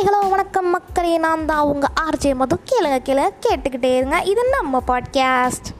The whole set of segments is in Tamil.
ஹாய் ஹலோ வணக்கம் மக்களே. நான் தான் உங்கள் ஆர்ஜே மது. கேளுங்க கேளுங்க கேட்டுக்கிட்டே இருங்க. இது நம்ம பாட்காஸ்ட்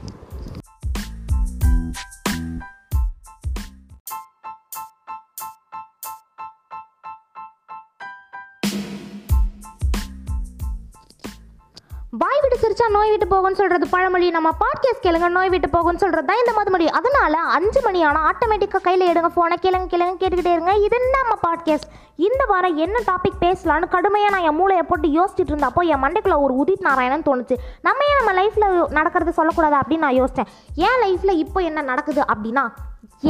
வாய் விட்டு சிரிச்சா நோய் விட்டு போகும்னு சொல்றது பழமொழி. நம்ம பாட்காஸ்ட் கேளுங்க நோய் விட்டு போகும்னு சொல்றது தான் இந்த மதுமொழி. அதனால அஞ்சு மணி ஆனால் ஆட்டோமேட்டிக்காக கையில் எடுங்க ஃபோனை கேளுங்க கேளுங்க கேட்டுக்கிட்டே இருங்க. இது நம்ம பாட்காஸ்ட் இந்த வாரம் என்ன டாபிக் பேசலான்னு கடுமையாக நான் என் மூளையை போட்டு யோசிச்சுட்டு இருந்தப்போ என் மண்டைக்குள்ள ஒரு உதித் நாராயணன் தோணுச்சு. நம்ம ஏன் நம்ம லைஃப்பில் நடக்கிறது சொல்லக்கூடாது அப்படின்னு நான் யோசித்தேன் என் லைஃப்பில் இப்போ என்ன நடக்குது அப்படின்னா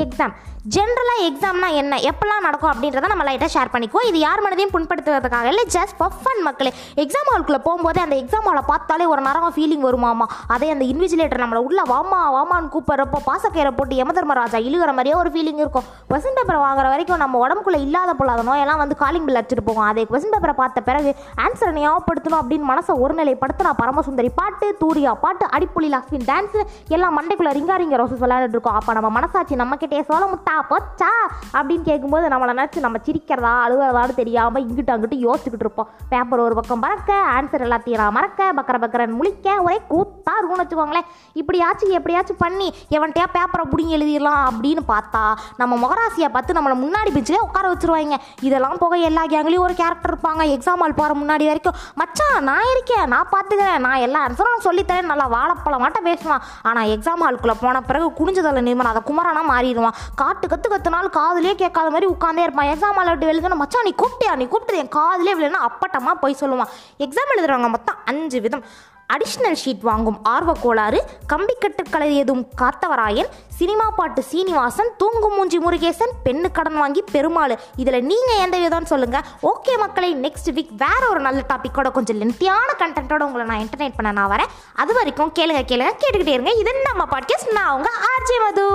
எக்ஸாம் ஜென்ரலாக எக்ஸாம்னா என்ன? எப்போல்லாம் நடக்கும் அப்படின்றத நம்ம லைட்டாக ஷேர் பண்ணிக்குவோம். இது யார் மனதையும் புண்படுத்துவதற்காக இல்லை ஜஸ்ட் ஃபார் ஃபன் மக்களே. எக்ஸாம் ஹாலுக்குள்ளே போகும்போது அந்த எக்ஸாம் ஹாலை பார்த்தாலே ஒரு நரகம் ஃபீலிங் வருமாமா? அதே அந்த இன்விஜிலேட்டர் நம்மளை உள்ள வாமா வாமான்னு கூப்பிட்றப்போ பாசக்கேரை போட்டு யமதர்மராஜா இழுகிற மாதிரியே ஒரு ஃபீலிங் இருக்கும். கொஸ்டின் பேப்பர் வாங்குற வரைக்கும் நம்ம உடம்புக்குள்ளே இல்லாத பொல்லாத நோயெல்லாம் வந்து காலிங் பில் அடிச்சுட்டு போகும். அதே கொஸ்டின் பேப்பரை பார்த்த பிறகு ஆன்சரை ஞாபகப்படுத்தணும் அப்படின்னு மனசை ஒருநிலைப்படுத்தினா பரமசுந்தரி பாட்டு தூரியா பாட்டு அடிப்புலி லக்ஷ்மி டான்ஸ் எல்லாம் மண்டைக்குள்ள ரிங்காரிங்க ரோசஸ் விளையாண்டுட்டு இருக்கோம். அப்போ நம்ம மனசாட்சி நம்ம கிட்டே சோள முட்டா போச்சா? அப்படின்னு கேட்கும்போது நம்மளை நினச்சி நம்ம சிரிக்கிறதா அழுகிறதான்னு தெரியாமல் இங்கிட்டு அங்கிட்டு யோசிச்சுக்கிட்டு இருப்போம். பேப்பர் ஒரு பக்கம் மறக்க ஆன்சர் எல்லாத்தையும் நான் மறக்க பக்கர பக்கரன் முழிக்க ஒரே கூத்தா இருக்கும்னு வச்சுக்கோங்களேன். இப்படியாச்சும் எப்படியாச்சும் பண்ணி எவன்கிட்டயா பேப்பரை பிடிங்கி எழுதிடலாம் அப்படின்னு பார்த்தா நம்ம முகராசியை பார்த்து நம்மளை முன்னாடி பிச்சுலேயே உட்கார வச்சுருவாங்க. இதெல்லாம் போக எல்லா கேங்லேயும் ஒரு கேரக்டர் இருப்பாங்க. எக்ஸாம் ஆள் போகிற முன்னாடி வரைக்கும் மச்சான் நான் இருக்கேன் நான் பார்த்துக்கிறேன் நான் எல்லா ஆன்சரும் சொல்லித்தரேன் நல்லா வாழைப்பழம் மாட்ட பேசுவான். ஆனால் எக்ஸாம் ஹாலுக்குள்ளே போன பிறகு குடிஞ்சதில் நிமிடம் அதை குமரனா மாறிடுவான் காட்டு கற்று கத்துனாலும் காதுலேயே கேட்காத மாதிரி உட்காந்தே இருப்பான். எக்ஸாம் அலர்ட் விட்டு மச்சான் நீ கூப்பிட்டியா? நீ கூப்பிட்டு என் காதுலேயே விழுனா அப்பட்டமாக போய் சொல்லுவான். எக்ஸாம் எழுதுறவங்க மொத்தம் அஞ்சு விதம். அடிஷ்னல் ஷீட் வாங்கும் ஆர்வ கோளாறு கம்பிக்கட்டு கலையதும் காத்தவராயன் சினிமா பாட்டு சீனிவாசன் தூங்கும் மூஞ்சி முருகேசன் பெண்ணு கடன் வாங்கி பெருமாள். இதில் நீங்கள் எந்த விதம்னு சொல்லுங்கள் ஓகே மக்களை நெக்ஸ்ட் வீக் வேற ஒரு நல்ல டாப்பிக்கோட கொஞ்சம் லென்த்தியான கண்டென்ட்டோட உங்களை நான் என்டர்டைன் பண்ண நான் வரேன். அது வரைக்கும் கேளுங்க கேளுங்க கேட்டுக்கிட்டே இருங்க. இது நம்ம பாட்காஸ்ட் நான் உங்கள் ஆர்ஜே மது.